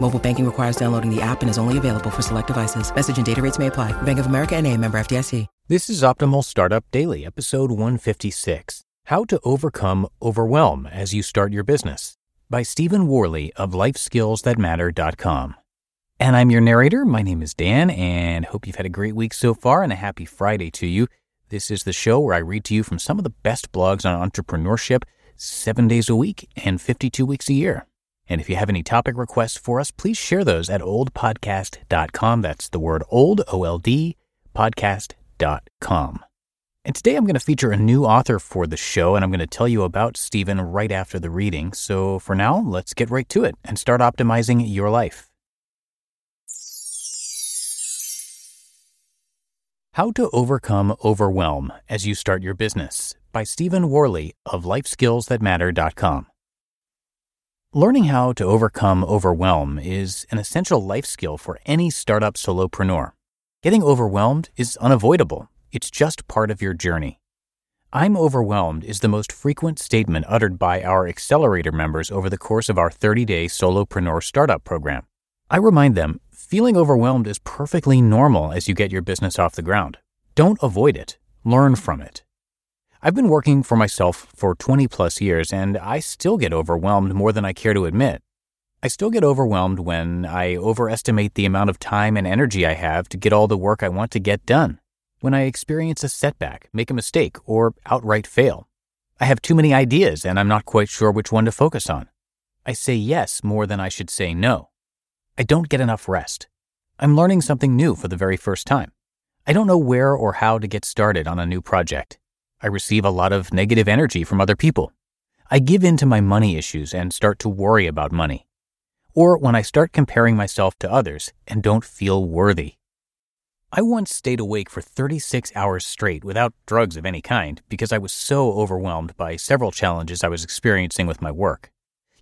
Mobile banking requires downloading the app and is only available for select devices. Message and data rates may apply. Bank of America and a member FDIC. This is Optimal Startup Daily, episode 156 How to Overcome Overwhelm as You Start Your Business by Stephen Worley of LifeSkillsThatMatter.com. And I'm your narrator. My name is Dan, and hope you've had a great week so far and a happy Friday to you. This is the show where I read to you from some of the best blogs on entrepreneurship seven days a week and 52 weeks a year. And if you have any topic requests for us, please share those at oldpodcast.com. That's the word old, O L D, podcast.com. And today I'm going to feature a new author for the show, and I'm going to tell you about Stephen right after the reading. So for now, let's get right to it and start optimizing your life. How to Overcome Overwhelm as You Start Your Business by Stephen Worley of LifeSkillsThatMatter.com. Learning how to overcome overwhelm is an essential life skill for any startup solopreneur. Getting overwhelmed is unavoidable, it's just part of your journey. I'm overwhelmed is the most frequent statement uttered by our accelerator members over the course of our 30 day solopreneur startup program. I remind them feeling overwhelmed is perfectly normal as you get your business off the ground. Don't avoid it, learn from it. I've been working for myself for 20 plus years, and I still get overwhelmed more than I care to admit. I still get overwhelmed when I overestimate the amount of time and energy I have to get all the work I want to get done. When I experience a setback, make a mistake, or outright fail. I have too many ideas and I'm not quite sure which one to focus on. I say yes more than I should say no. I don't get enough rest. I'm learning something new for the very first time. I don't know where or how to get started on a new project. I receive a lot of negative energy from other people. I give in to my money issues and start to worry about money. Or when I start comparing myself to others and don't feel worthy. I once stayed awake for 36 hours straight without drugs of any kind because I was so overwhelmed by several challenges I was experiencing with my work.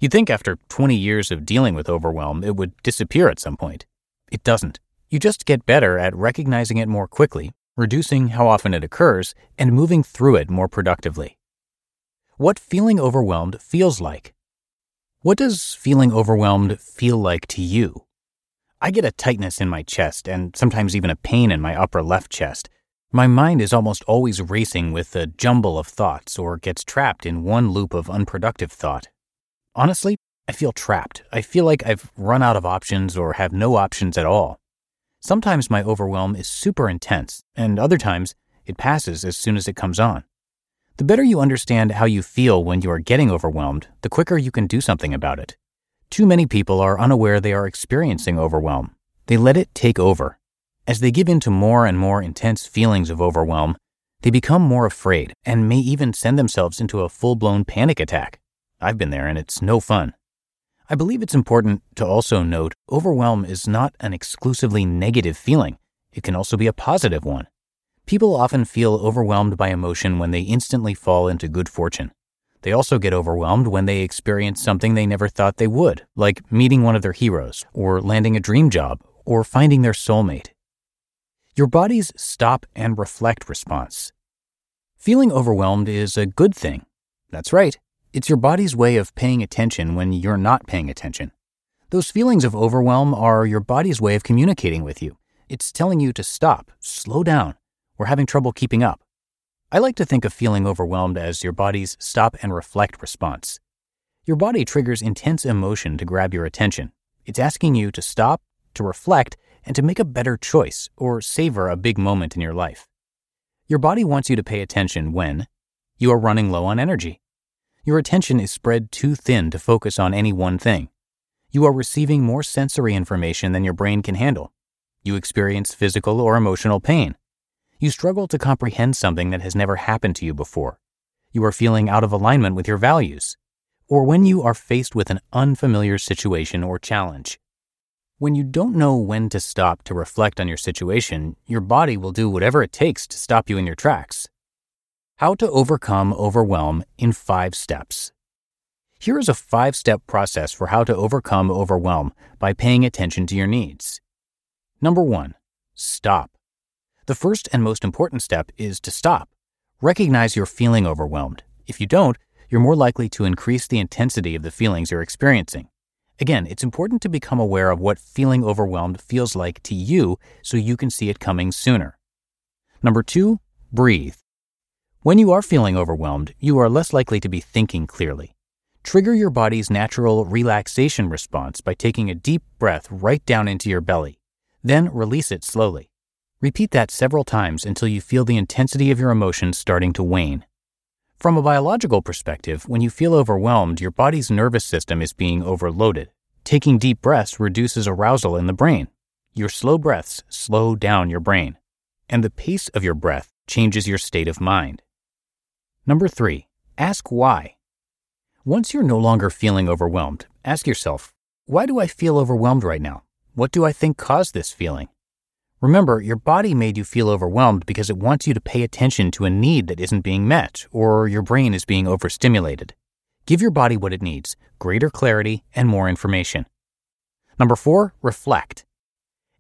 You'd think after 20 years of dealing with overwhelm, it would disappear at some point. It doesn't. You just get better at recognizing it more quickly reducing how often it occurs, and moving through it more productively. What feeling overwhelmed feels like. What does feeling overwhelmed feel like to you? I get a tightness in my chest and sometimes even a pain in my upper left chest. My mind is almost always racing with a jumble of thoughts or gets trapped in one loop of unproductive thought. Honestly, I feel trapped. I feel like I've run out of options or have no options at all. Sometimes my overwhelm is super intense, and other times it passes as soon as it comes on. The better you understand how you feel when you are getting overwhelmed, the quicker you can do something about it. Too many people are unaware they are experiencing overwhelm. They let it take over. As they give in to more and more intense feelings of overwhelm, they become more afraid and may even send themselves into a full blown panic attack. I've been there and it's no fun. I believe it's important to also note overwhelm is not an exclusively negative feeling. It can also be a positive one. People often feel overwhelmed by emotion when they instantly fall into good fortune. They also get overwhelmed when they experience something they never thought they would, like meeting one of their heroes, or landing a dream job, or finding their soulmate. Your body's stop and reflect response. Feeling overwhelmed is a good thing. That's right. It's your body's way of paying attention when you're not paying attention. Those feelings of overwhelm are your body's way of communicating with you. It's telling you to stop, slow down, We're having trouble keeping up. I like to think of feeling overwhelmed as your body's stop and reflect response. Your body triggers intense emotion to grab your attention. It's asking you to stop, to reflect, and to make a better choice or savor a big moment in your life. Your body wants you to pay attention when you are running low on energy Your attention is spread too thin to focus on any one thing. You are receiving more sensory information than your brain can handle. You experience physical or emotional pain. You struggle to comprehend something that has never happened to you before. You are feeling out of alignment with your values. Or when you are faced with an unfamiliar situation or challenge. When you don't know when to stop to reflect on your situation, your body will do whatever it takes to stop you in your tracks. How to overcome overwhelm in five steps. Here is a five step process for how to overcome overwhelm by paying attention to your needs. Number one, stop. The first and most important step is to stop. Recognize you're feeling overwhelmed. If you don't, you're more likely to increase the intensity of the feelings you're experiencing. Again, it's important to become aware of what feeling overwhelmed feels like to you so you can see it coming sooner. Number two, breathe. When you are feeling overwhelmed, you are less likely to be thinking clearly. Trigger your body's natural relaxation response by taking a deep breath right down into your belly. Then release it slowly. Repeat that several times until you feel the intensity of your emotions starting to wane. From a biological perspective, when you feel overwhelmed, your body's nervous system is being overloaded. Taking deep breaths reduces arousal in the brain. Your slow breaths slow down your brain, and the pace of your breath changes your state of mind. Number three, ask why. Once you're no longer feeling overwhelmed, ask yourself, why do I feel overwhelmed right now? What do I think caused this feeling? Remember, your body made you feel overwhelmed because it wants you to pay attention to a need that isn't being met, or your brain is being overstimulated. Give your body what it needs greater clarity and more information. Number four, reflect.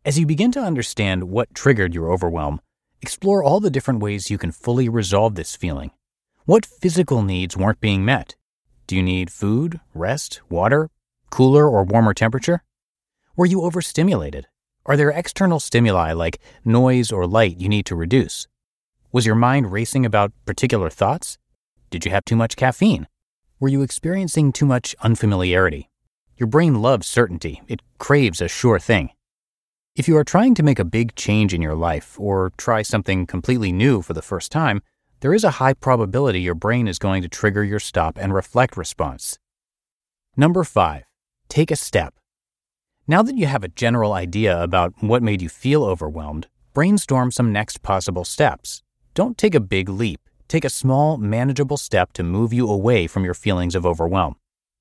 As you begin to understand what triggered your overwhelm, explore all the different ways you can fully resolve this feeling. What physical needs weren't being met? Do you need food, rest, water, cooler or warmer temperature? Were you overstimulated? Are there external stimuli like noise or light you need to reduce? Was your mind racing about particular thoughts? Did you have too much caffeine? Were you experiencing too much unfamiliarity? Your brain loves certainty, it craves a sure thing. If you are trying to make a big change in your life or try something completely new for the first time, there is a high probability your brain is going to trigger your stop and reflect response. Number five, take a step. Now that you have a general idea about what made you feel overwhelmed, brainstorm some next possible steps. Don't take a big leap. Take a small, manageable step to move you away from your feelings of overwhelm.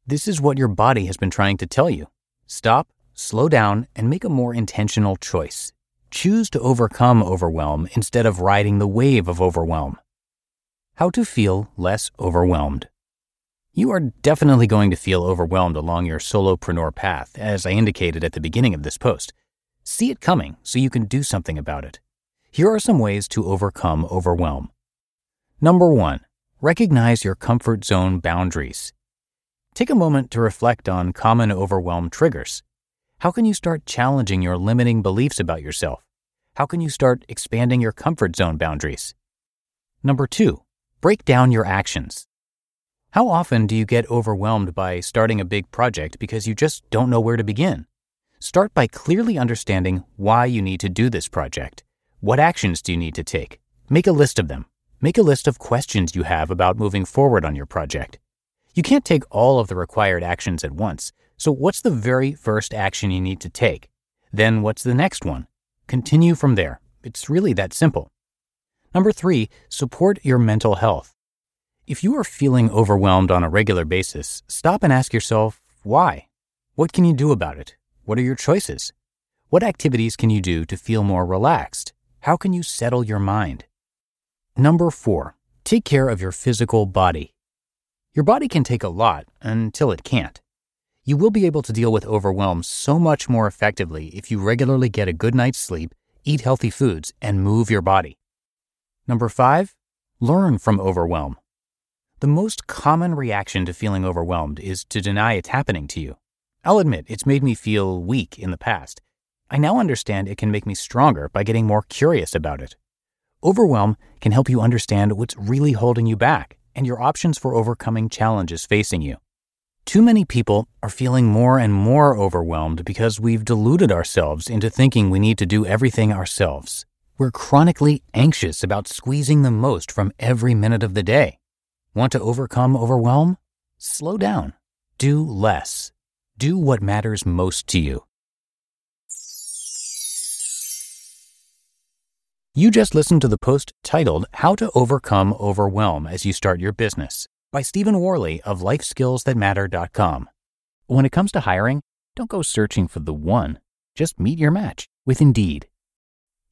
This is what your body has been trying to tell you. Stop, slow down, and make a more intentional choice. Choose to overcome overwhelm instead of riding the wave of overwhelm. How to feel less overwhelmed. You are definitely going to feel overwhelmed along your solopreneur path, as I indicated at the beginning of this post. See it coming so you can do something about it. Here are some ways to overcome overwhelm. Number one, recognize your comfort zone boundaries. Take a moment to reflect on common overwhelm triggers. How can you start challenging your limiting beliefs about yourself? How can you start expanding your comfort zone boundaries? Number two, break down your actions. How often do you get overwhelmed by starting a big project because you just don't know where to begin? Start by clearly understanding why you need to do this project. What actions do you need to take? Make a list of them. Make a list of questions you have about moving forward on your project. You can't take all of the required actions at once, so what's the very first action you need to take? Then what's the next one? Continue from there. It's really that simple. Number three, support your mental health. If you are feeling overwhelmed on a regular basis, stop and ask yourself, why? What can you do about it? What are your choices? What activities can you do to feel more relaxed? How can you settle your mind? Number four, take care of your physical body. Your body can take a lot until it can't. You will be able to deal with overwhelm so much more effectively if you regularly get a good night's sleep, eat healthy foods, and move your body. Number five, learn from overwhelm. The most common reaction to feeling overwhelmed is to deny it's happening to you. I'll admit it's made me feel weak in the past. I now understand it can make me stronger by getting more curious about it. Overwhelm can help you understand what's really holding you back and your options for overcoming challenges facing you. Too many people are feeling more and more overwhelmed because we've deluded ourselves into thinking we need to do everything ourselves. We're chronically anxious about squeezing the most from every minute of the day. Want to overcome overwhelm? Slow down. Do less. Do what matters most to you. You just listened to the post titled How to Overcome Overwhelm as You Start Your Business by Stephen Worley of LifeSkillsThatMatter.com. When it comes to hiring, don't go searching for the one. Just meet your match with Indeed.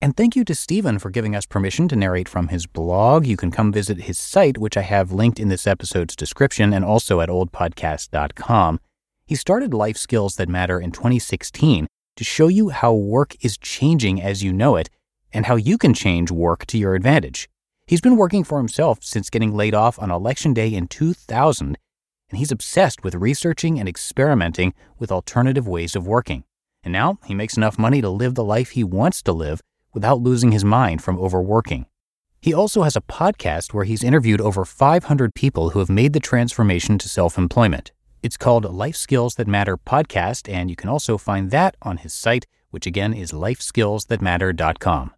And thank you to Stephen for giving us permission to narrate from his blog. You can come visit his site, which I have linked in this episode's description and also at oldpodcast.com. He started Life Skills That Matter in 2016 to show you how work is changing as you know it and how you can change work to your advantage. He's been working for himself since getting laid off on election day in 2000, and he's obsessed with researching and experimenting with alternative ways of working. And now he makes enough money to live the life he wants to live without losing his mind from overworking. He also has a podcast where he's interviewed over 500 people who have made the transformation to self employment. It's called Life Skills That Matter Podcast, and you can also find that on his site, which again is lifeskillsthatmatter.com.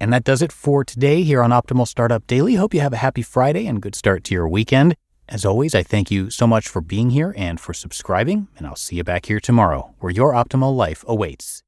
And that does it for today here on Optimal Startup Daily. Hope you have a happy Friday and good start to your weekend. As always, I thank you so much for being here and for subscribing, and I'll see you back here tomorrow where your optimal life awaits.